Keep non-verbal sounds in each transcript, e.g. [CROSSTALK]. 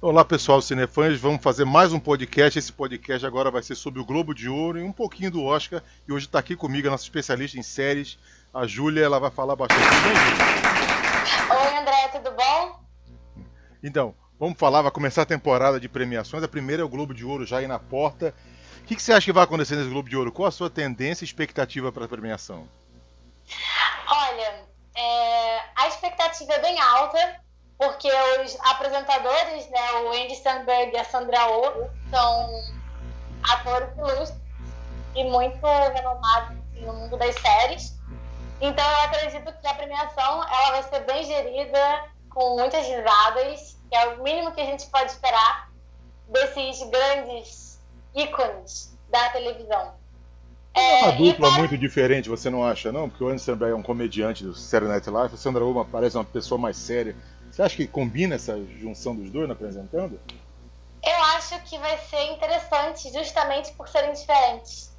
Olá pessoal cinefãs, vamos fazer mais um podcast. Esse podcast agora vai ser sobre o Globo de Ouro e um pouquinho do Oscar. E hoje está aqui comigo a nossa especialista em séries, a Júlia. Ela vai falar bastante. Oi André, tudo bom? Então, vamos falar, vai começar a temporada de premiações. A primeira é o Globo de Ouro já aí na porta. O que, que você acha que vai acontecer nesse Globo de Ouro? Qual a sua tendência e expectativa para a premiação? Olha, é, a expectativa é bem alta porque os apresentadores, né, o Andy Samberg e a Sandra Oh, são atores ilustres e muito renomados no mundo das séries. Então eu acredito que a premiação ela vai ser bem gerida, com muitas risadas, que é o mínimo que a gente pode esperar desses grandes ícones da televisão. É uma dupla para... muito diferente, você não acha, não? Porque o Andy Samberg é um comediante do Saturday Night Live, a Sandra Oh parece uma pessoa mais séria. Você acha que combina essa junção dos dois apresentando? Eu acho que vai ser interessante justamente por serem diferentes.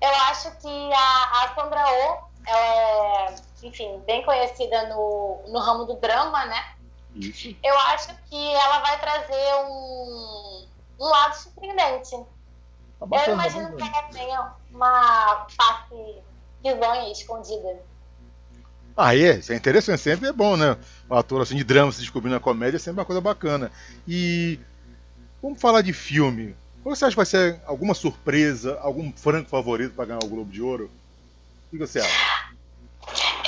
Eu acho que a, a Sandra Oh, ela é, enfim, bem conhecida no, no ramo do drama, né? Isso. Eu acho que ela vai trazer um, um lado surpreendente. Tá bacana, eu imagino que ela tenha uma face risonha escondida. Ah, é, isso é interessante, sempre é bom, né? Um ator assim de drama se descobrindo na comédia é sempre uma coisa bacana. E vamos falar de filme. Qual você acha que vai ser alguma surpresa, algum franco favorito para ganhar o Globo de Ouro? O que você acha?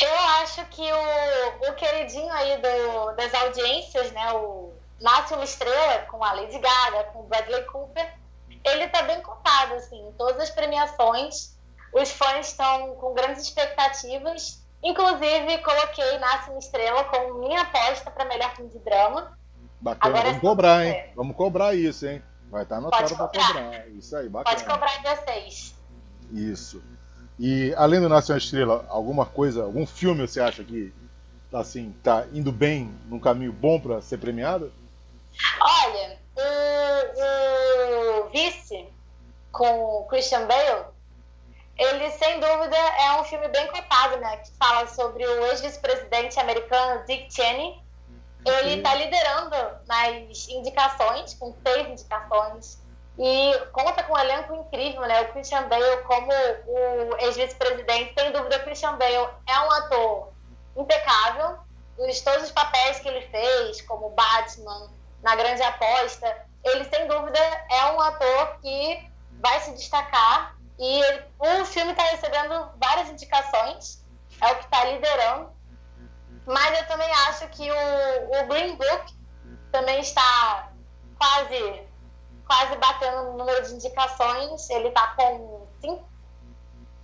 Eu acho que o, o queridinho aí do, das audiências, né? O Nasce uma Estrela, com a Lady Gaga, com o Bradley Cooper, ele tá bem contado, assim, em todas as premiações. Os fãs estão com grandes expectativas Inclusive, coloquei Nasce uma Estrela como minha aposta para melhor filme de drama. Bacana, Agora vamos é cobrar, hein? Ver. Vamos cobrar isso, hein? Vai estar anotado para cobrar. Isso aí, bacana. Pode cobrar em vocês. Isso. E além do Nasce uma Estrela, alguma coisa, algum filme você acha que tá assim, tá indo bem, num caminho bom para ser premiado? Olha, o, o Vice com Christian Bale ele sem dúvida é um filme bem cotado, né? Que fala sobre o ex-vice-presidente americano Dick Cheney. Ele está liderando nas indicações, com seis indicações, e conta com um elenco incrível, né? O Christian Bale como o ex-vice-presidente, sem dúvida, o Christian Bale é um ator impecável. Os, todos os papéis que ele fez, como Batman, na Grande Aposta, ele sem dúvida é um ator que vai se destacar e o filme está recebendo várias indicações, é o que está liderando. Mas eu também acho que o, o Green Book também está quase, quase batendo no número de indicações. Ele está com cinco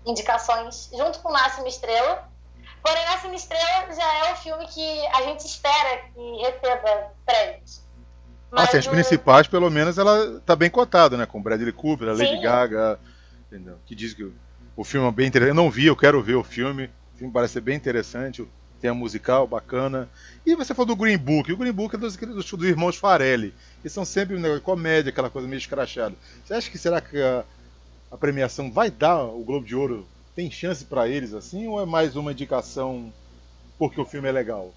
indicações, junto com uma Estrela. Porém, uma Estrela já é o filme que a gente espera que receba prêmios. Mas assim, as principais, pelo menos, ela está bem cotada, né? Com Bradley Cooper, a Lady. Gaga, entendeu? Que diz que o filme é bem interessante. Eu não vi, eu quero ver o filme. O filme parece ser bem interessante, tem a musical bacana. E você falou do Green Book. O Green Book é dos, dos, dos irmãos Farelli. Que são sempre um negócio de comédia, aquela coisa meio escrachada. Você acha que será que a, a premiação vai dar o Globo de Ouro? Tem chance para eles assim? Ou é mais uma indicação porque o filme é legal?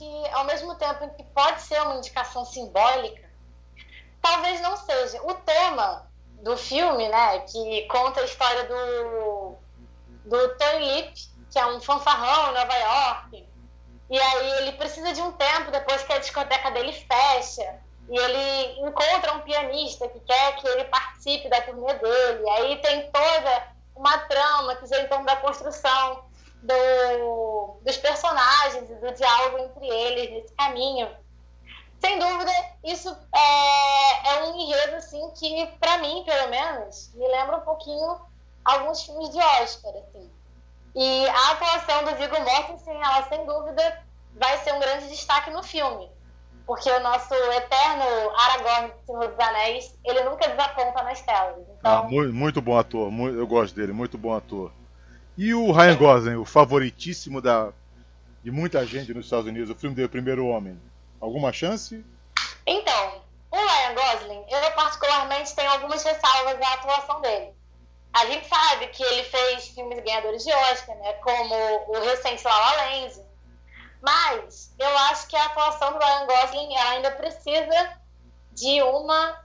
Que, ao mesmo tempo que pode ser uma indicação simbólica, talvez não seja. O tema do filme, né, que conta a história do, do Tony Lip, que é um fanfarrão em Nova York. E aí ele precisa de um tempo depois que a discoteca dele fecha. E ele encontra um pianista que quer que ele participe da turnê dele. Aí tem toda uma trama que gira em torno da construção do, dos personagens e do diálogo entre eles nesse caminho sem dúvida, isso é, é um enredo assim, que, para mim, pelo menos, me lembra um pouquinho alguns filmes de Oscar. Assim. E a atuação do Viggo Mortensen, ela sem dúvida vai ser um grande destaque no filme. Porque o nosso eterno Aragorn do Senhor dos Anéis, ele nunca desaponta nas telas. Então... Ah, muito, muito bom ator, muito, eu gosto dele, muito bom ator. E o Ryan Gosling, o favoritíssimo da, de muita gente nos Estados Unidos, o filme dele, O Primeiro Homem. Alguma chance? Então, o Ryan Gosling, eu particularmente tenho algumas ressalvas à atuação dele. A gente sabe que ele fez filmes ganhadores de Oscar, né? Como o recente La La Land. Mas eu acho que a atuação do Ryan Gosling ainda precisa de uma.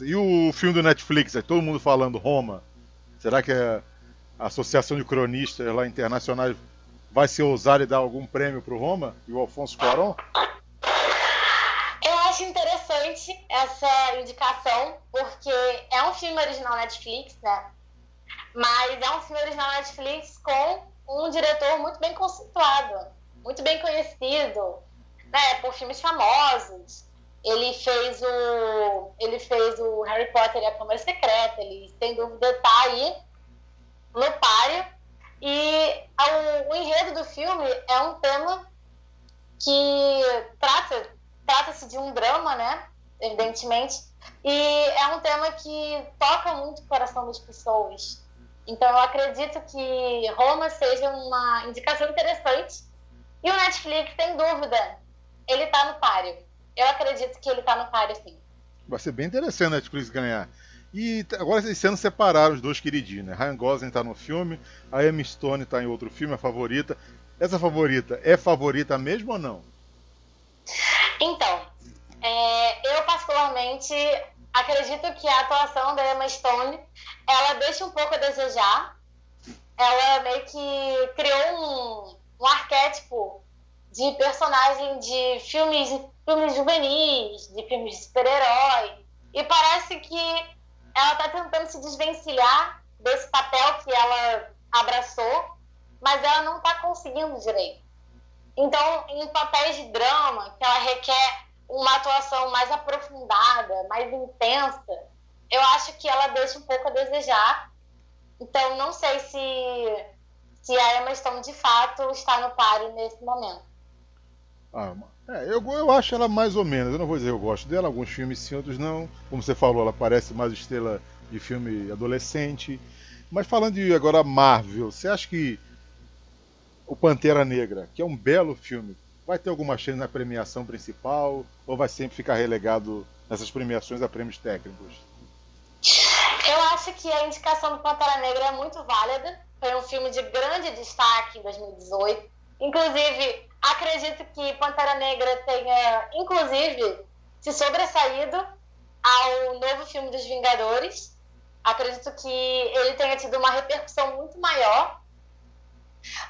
E o filme do Netflix, é todo mundo falando Roma. Será que a Associação de Cronistas lá internacionais vai se ousar e dar algum prêmio para o Roma? E o Alfonso Cuarón? Eu acho interessante essa indicação, porque é um filme original Netflix, né? Mas é um filme original Netflix com um diretor muito bem conceituado, muito bem conhecido, né? Por filmes famosos. Ele fez o, ele fez o Harry Potter e a Câmara Secreta. Ele, sem dúvida, está aí no páreo. E o, o enredo do filme é um tema que trata trata-se de um drama, né? Evidentemente. E é um tema que toca muito o coração das pessoas. Então eu acredito que Roma seja uma indicação interessante. E o Netflix, sem dúvida, ele tá no páreo. Eu acredito que ele tá no páreo, sim. Vai ser bem interessante a Netflix ganhar. E agora esse ano separaram os dois queridinhos, né? Ryan Gosling tá no filme, a Emma Stone tá em outro filme, a favorita. Essa favorita é favorita mesmo ou não? Então, é, eu particularmente acredito que a atuação da Emma Stone, ela deixa um pouco a desejar. Ela meio que criou um, um arquétipo de personagem de filmes, filmes juvenis, de filmes de super-herói. E parece que ela está tentando se desvencilhar desse papel que ela abraçou, mas ela não está conseguindo direito. Então, em papéis de drama, que ela requer uma atuação mais aprofundada, mais intensa, eu acho que ela deixa um pouco a desejar. Então, não sei se, se a Emma Stone de fato está no páreo nesse momento. Ah, é, eu, eu acho ela mais ou menos. Eu não vou dizer que eu gosto dela, alguns filmes sim, outros não. Como você falou, ela parece mais estrela de filme adolescente. Mas falando de agora Marvel, você acha que o Pantera Negra, que é um belo filme, vai ter alguma chance na premiação principal ou vai sempre ficar relegado nessas premiações a prêmios técnicos? Eu acho que a indicação do Pantera Negra é muito válida. Foi um filme de grande destaque em 2018. Inclusive, acredito que Pantera Negra tenha, inclusive, se sobressaído ao novo filme dos Vingadores. Acredito que ele tenha tido uma repercussão muito maior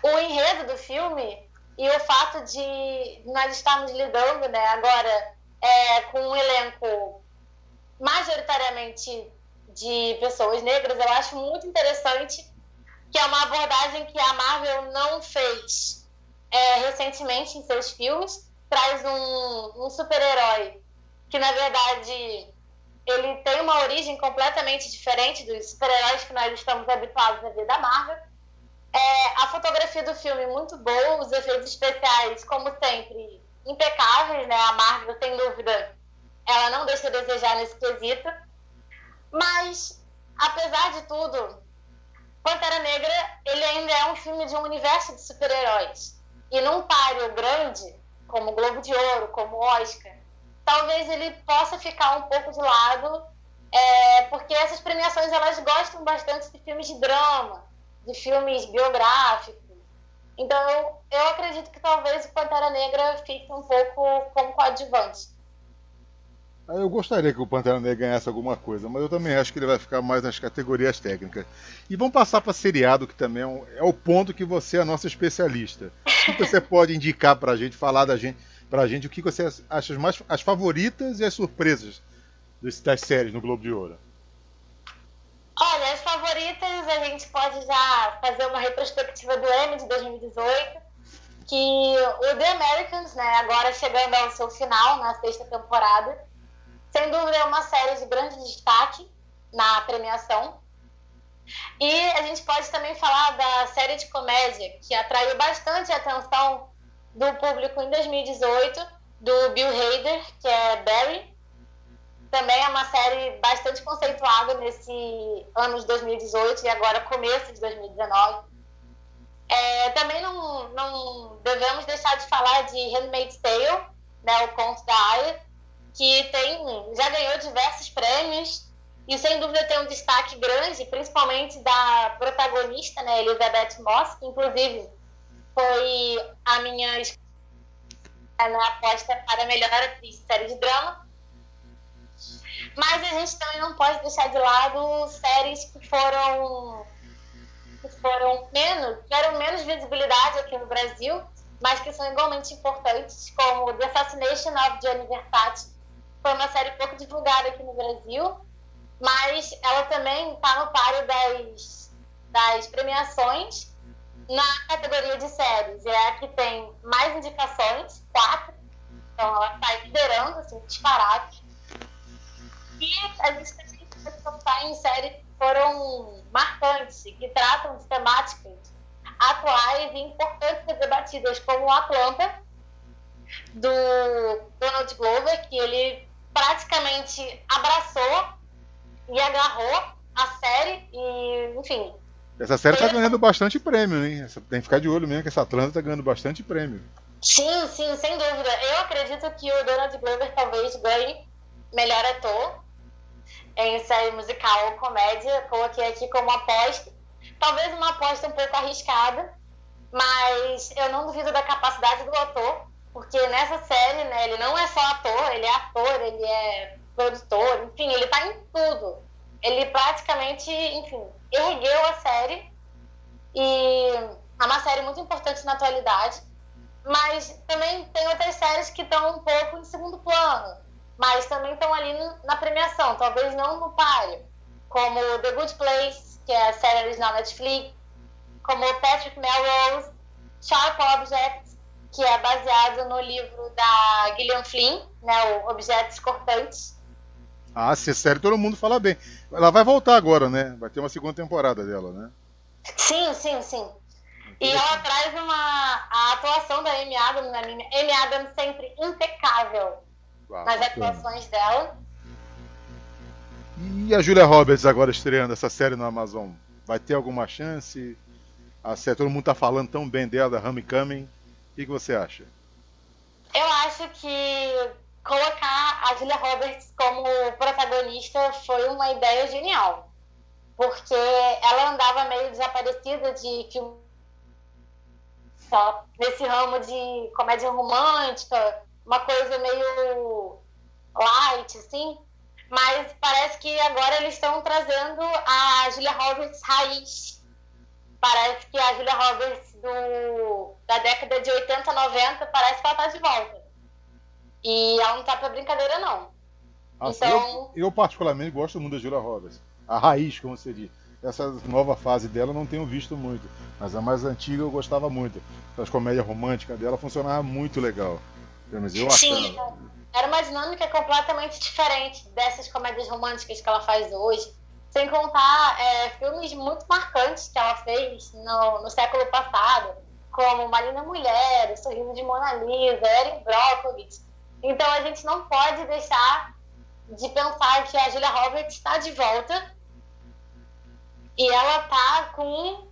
o enredo do filme e o fato de nós estarmos lidando né, agora é, com um elenco majoritariamente de pessoas negras, eu acho muito interessante que é uma abordagem que a Marvel não fez é, recentemente em seus filmes. Traz um, um super-herói que, na verdade, ele tem uma origem completamente diferente dos super-heróis que nós estamos habituados a ver da Marvel é, a fotografia do filme muito boa, os efeitos especiais, como sempre, impecáveis, né? A Marvel, sem dúvida, ela não deixa a desejar nesse quesito. Mas, apesar de tudo, Pantera Negra, ele ainda é um filme de um universo de super-heróis. E num páreo grande, como Globo de Ouro, como Oscar, talvez ele possa ficar um pouco de lado, é, porque essas premiações, elas gostam bastante de filmes de drama, de filmes biográficos. Então, eu, acredito que talvez o Pantera Negra fique um pouco como coadjuvante. Eu gostaria que o Pantera Negra ganhasse alguma coisa, mas eu também acho que ele vai ficar mais nas categorias técnicas. E vamos passar para seriado, que também é, um, é, o ponto que você é a nossa especialista. O que você [LAUGHS] pode indicar para a gente, falar da gente, pra gente o que você acha mais as favoritas e as surpresas das séries no Globo de Ouro? Olha, as favoritas a gente pode já fazer uma retrospectiva do Emmy de 2018, que o The Americans, né, agora chegando ao seu final, na sexta temporada, sem dúvida é uma série de grande destaque na premiação. E a gente pode também falar da série de comédia, que atraiu bastante a atenção do público em 2018, do Bill Hader, que é Barry, também é uma série bastante conceituada nesse ano de 2018 e agora começo de 2019. É, também não, não devemos deixar de falar de Handmaid's Tale, né, o conto da Aya, que tem, já ganhou diversos prêmios e sem dúvida tem um destaque grande, principalmente da protagonista, né, Elizabeth Moss, que inclusive foi a minha na aposta para melhor atriz de série de drama. Mas a gente também não pode deixar de lado séries que foram que foram menos, tiveram menos visibilidade aqui no Brasil, mas que são igualmente importantes, como The Assassination of Gianni Versace. Foi uma série pouco divulgada aqui no Brasil, mas ela também está no páreo das, das premiações na categoria de séries. É a que tem mais indicações, quatro. Então ela está liderando, assim, disparado. E a gente também pensar em séries que foram marcantes, que tratam de temáticas atuais e importantes ser debatidas, como a planta do Donald Glover, que ele praticamente abraçou e agarrou a série e, enfim. Essa série está ganhando bastante prêmio, hein? Tem que ficar de olho mesmo que essa Atlanta está ganhando bastante prêmio. Sim, sim, sem dúvida. Eu acredito que o Donald Glover talvez ganhe melhor ator em série musical ou comédia. Coloquei aqui como aposta. Talvez uma aposta um pouco arriscada, mas eu não duvido da capacidade do ator, porque nessa série, né, ele não é só ator, ele é ator, ele é produtor, enfim, ele tá em tudo. Ele praticamente, enfim, ergueu a série. E é uma série muito importante na atualidade, mas também tem outras séries que estão um pouco em segundo plano, mas também estão ali na premiação, talvez não no páreo, como The Good Place, que é a série original Netflix, como Patrick Melrose, Sharp Objects, que é baseado no livro da Gillian Flynn, né, o Objetos Cortantes, ah, se é sério, todo mundo fala bem. Ela vai voltar agora, né? Vai ter uma segunda temporada dela, né? Sim, sim, sim. E ela traz uma. A atuação da Amy Adams, na minha. Amy Adams sempre impecável ah, nas atuações dela. E a Julia Roberts agora estreando essa série no Amazon? Vai ter alguma chance? A série, todo mundo tá falando tão bem dela, da Homecoming. O que, que você acha? Eu acho que colocar a Julia Roberts como protagonista foi uma ideia genial. Porque ela andava meio desaparecida de filme nesse ramo de comédia romântica, uma coisa meio light, assim. Mas parece que agora eles estão trazendo a Julia Roberts raiz. Parece que a Julia Roberts do, da década de 80, 90, parece que ela está de volta. E ela não tá pra brincadeira, não. Assim, então... eu, eu, particularmente gosto muito da Julia Roberts. A raiz, como você diz. Essa nova fase dela não tenho visto muito. Mas a mais antiga eu gostava muito. As comédias românticas dela funcionava muito legal. Eu Sim, era uma dinâmica completamente diferente dessas comédias românticas que ela faz hoje. Sem contar é, filmes muito marcantes que ela fez no, no século passado, como Marina Mulher, O Sorriso de Mona Lisa, Erin Brockovich. Então a gente não pode deixar de pensar que a Julia Roberts está de volta e ela tá com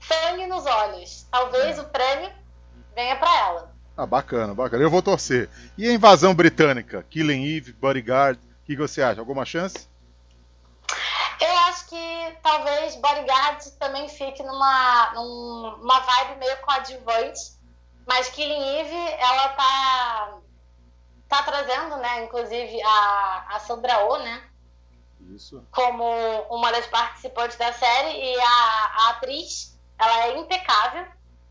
sangue nos olhos. Talvez o prêmio venha para ela. Ah, bacana, bacana. Eu vou torcer. E a invasão britânica? Killing Eve, Bodyguard, o que você acha? Alguma chance? Acho que talvez Bodyguard também fique numa, numa vibe meio coadjuvante, mas Killing Eve, ela tá tá trazendo, né, inclusive a, a Sandra Oh, né? Isso. Como uma das participantes da série e a, a atriz, ela é impecável,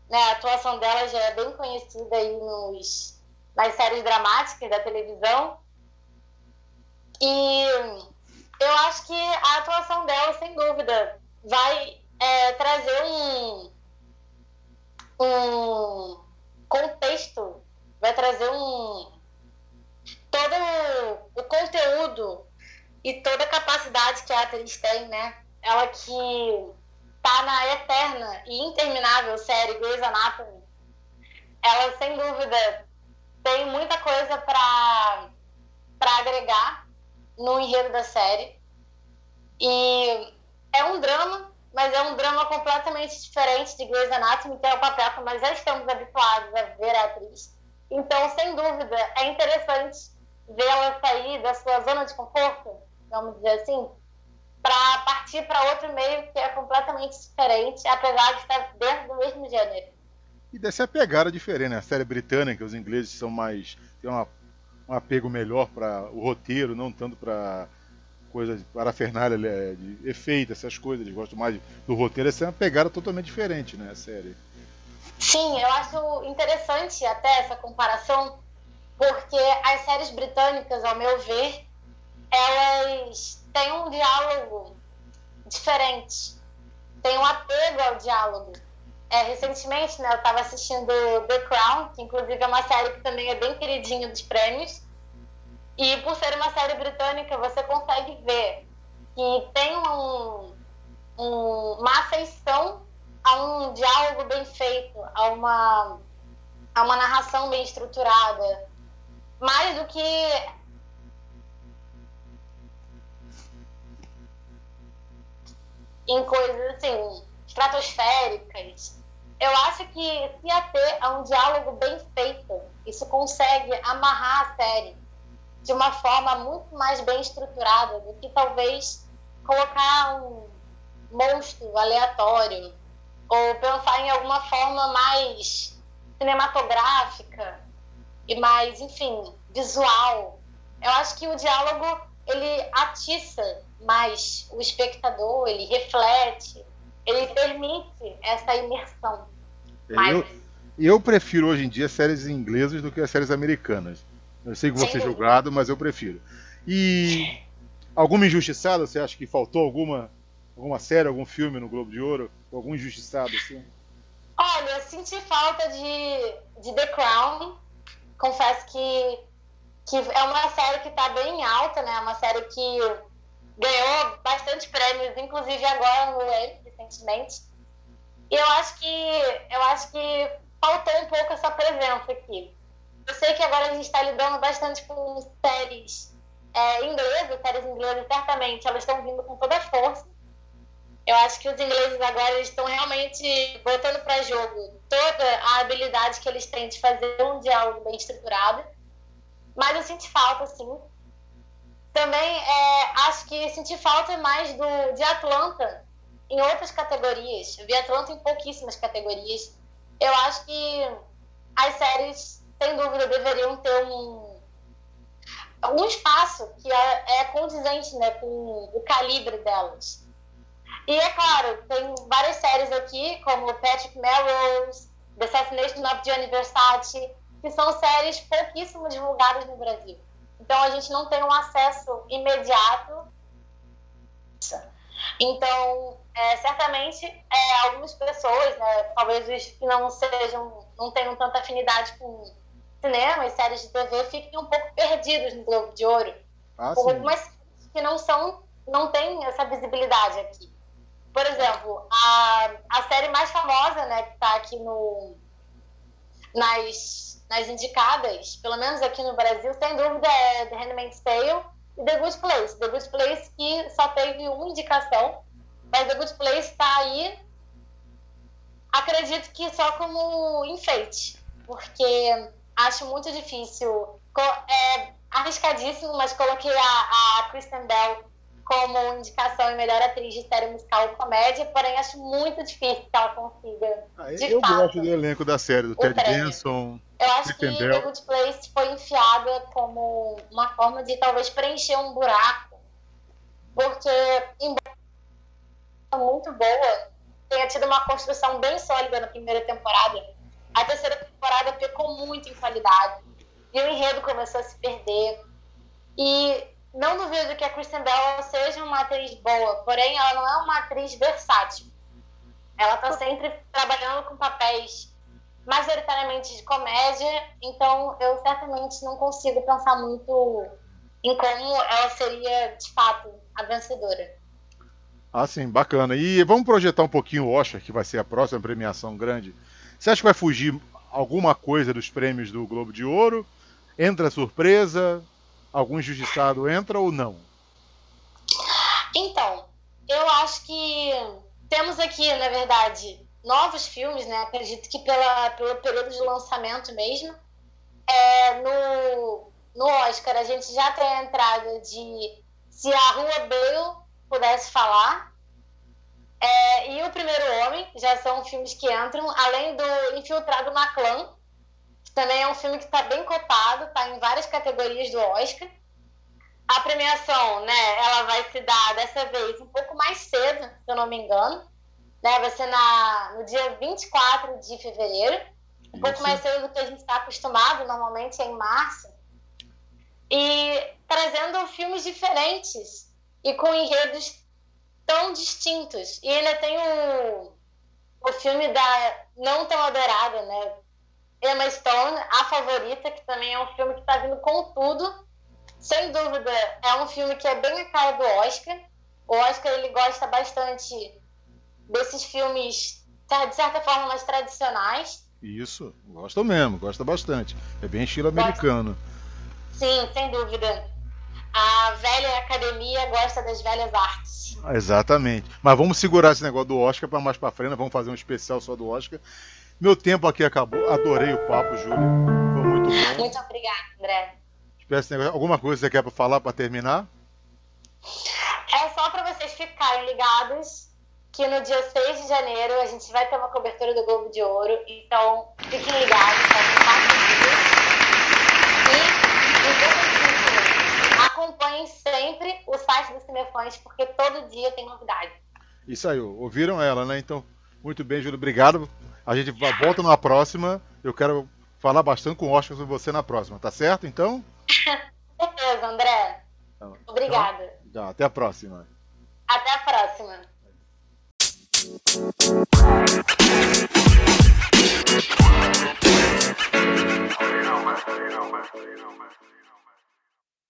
né? A atuação dela já é bem conhecida aí nos nas séries dramáticas da televisão. E eu acho que a atuação dela, sem dúvida, vai é, trazer um, um contexto, vai trazer um, todo o conteúdo e toda a capacidade que a atriz tem, né? Ela que tá na eterna e interminável série Grey's Anatomy, ela sem dúvida tem muita coisa para para agregar no enredo da série. E é um drama, mas é um drama completamente diferente de Grey's Anatomy, que é o papel que nós já estamos habituados a ver a atriz. Então, sem dúvida, é interessante vê-la sair da sua zona de conforto, vamos dizer assim, para partir para outro meio que é completamente diferente, apesar de estar dentro do mesmo gênero. E dessa pegada diferente, né? A série britânica, os ingleses são mais. têm uma, um apego melhor para o roteiro, não tanto para coisas parafernália é, de efeito, essas coisas. Eles gostam mais do roteiro. Essa é uma pegada totalmente diferente, né? A série. Sim, eu acho interessante até essa comparação, porque as séries britânicas, ao meu ver, elas têm um diálogo diferente, tem um apego ao diálogo. É, recentemente, né, eu estava assistindo The Crown, que inclusive é uma série que também é bem queridinha dos prêmios, e por ser uma série britânica, você consegue ver que tem um, um, uma afeição a um diálogo bem feito, a uma, a uma narração bem estruturada, mais do que em coisas assim estratosféricas. Eu acho que se ater a um diálogo bem feito, isso consegue amarrar a série de uma forma muito mais bem estruturada do que talvez colocar um monstro aleatório ou pensar em alguma forma mais cinematográfica e mais, enfim, visual. Eu acho que o diálogo ele atiça mais o espectador, ele reflete, ele permite essa imersão. Eu, eu prefiro hoje em dia séries inglesas do que as séries americanas. Eu sei que vou ser julgado, mas eu prefiro. E alguma injustiçada? Você acha que faltou alguma, alguma série, algum filme no Globo de Ouro? Algum injustiçado assim? Olha, senti falta de, de The Crown. Confesso que, que é uma série que está bem alta, né? Uma série que ganhou bastante prêmios, inclusive agora no Emmy, recentemente. E eu acho que eu acho que faltou um pouco essa presença aqui. Eu sei que agora a gente está lidando bastante com séries é, inglesas, séries inglesas, certamente, elas estão vindo com toda a força. Eu acho que os ingleses agora estão realmente botando para jogo toda a habilidade que eles têm de fazer um diálogo bem estruturado. Mas eu senti falta, sim. Também é, acho que senti falta mais do, de Atlanta em outras categorias. Eu vi Atlanta em pouquíssimas categorias. Eu acho que as séries sem dúvida, deveriam ter um, um espaço que é, é condizente né, com o calibre delas. E é claro, tem várias séries aqui, como Patrick Melrose, The Assassination of Gianni Versace, que são séries pouquíssimo divulgadas no Brasil. Então a gente não tem um acesso imediato. Então, é, certamente, é, algumas pessoas, né, talvez os que não sejam, não tenham tanta afinidade com cinema e séries de TV fiquem um pouco perdidos no Globo de Ouro. Ah, por algumas que não são, não tem essa visibilidade aqui. Por exemplo, a, a série mais famosa, né, que está aqui no, nas, nas indicadas, pelo menos aqui no Brasil, sem dúvida é The Handmaid's Tale e The Good Place. The Good Place que só teve uma indicação, mas The Good Place está aí, acredito que só como enfeite, porque acho muito difícil. É arriscadíssimo, mas coloquei a, a Kristen Bell como indicação em melhor atriz de série musical ou comédia, porém acho muito difícil que ela consiga. Ah, eu fato, gosto do elenco da série, do Ted Benson. Eu acho que Bell. The Good Place foi enfiada como uma forma de talvez preencher um buraco, porque embora muito boa, tenha tido uma construção bem sólida na primeira temporada a terceira temporada pecou muito em qualidade. E o enredo começou a se perder. E não duvido que a Kristen Bell seja uma atriz boa, porém ela não é uma atriz versátil. Ela está sempre trabalhando com papéis majoritariamente de comédia, então eu certamente não consigo pensar muito em como ela seria de fato a vencedora. Ah, sim, bacana. E vamos projetar um pouquinho o Oscar, que vai ser a próxima premiação grande você acha que vai fugir alguma coisa dos prêmios do Globo de Ouro? Entra surpresa? Algum injustiçado entra ou não? Então, eu acho que temos aqui, na verdade, novos filmes, né? Acredito que pela, pelo período de lançamento mesmo. É, no, no Oscar a gente já tem a entrada de Se a Rua Bale Pudesse Falar é, e O Primeiro Homem, já são filmes que entram, além do Infiltrado na Clã, que também é um filme que está bem cotado, está em várias categorias do Oscar. A premiação, né, ela vai se dar dessa vez um pouco mais cedo, se eu não me engano. Né, vai ser na, no dia 24 de fevereiro, um Isso. pouco mais cedo do que a gente está acostumado, normalmente é em março. E trazendo filmes diferentes e com enredos tão distintos. E ainda tem o, o filme da não tão adorada, né? Emma Stone, A Favorita, que também é um filme que está vindo com tudo sem dúvida, é um filme que é bem a cara do Oscar. O Oscar ele gosta bastante desses filmes, tá, de certa forma, mais tradicionais. Isso, gosta mesmo, gosta bastante. É bem estilo americano. Sim, sem dúvida. A velha academia gosta das velhas artes. Exatamente. Mas vamos segurar esse negócio do Oscar para mais para frente. Vamos fazer um especial só do Oscar. Meu tempo aqui acabou. Adorei o papo, Júlia. Foi muito bom. Muito obrigada, André alguma coisa que você quer falar para terminar? É só para vocês ficarem ligados que no dia 6 de janeiro a gente vai ter uma cobertura do Globo de Ouro. Então, fiquem ligados, tá? quatro dias. E acompanhem sempre o site do Cinefãs, porque todo dia tem novidade. Isso aí, ouviram ela, né? Então, muito bem, Júlio, obrigado. A gente volta na próxima. Eu quero falar bastante com o Oscar sobre você na próxima, tá certo? Então? certeza, André. Então, Obrigada. Então, até a próxima. Até a próxima. You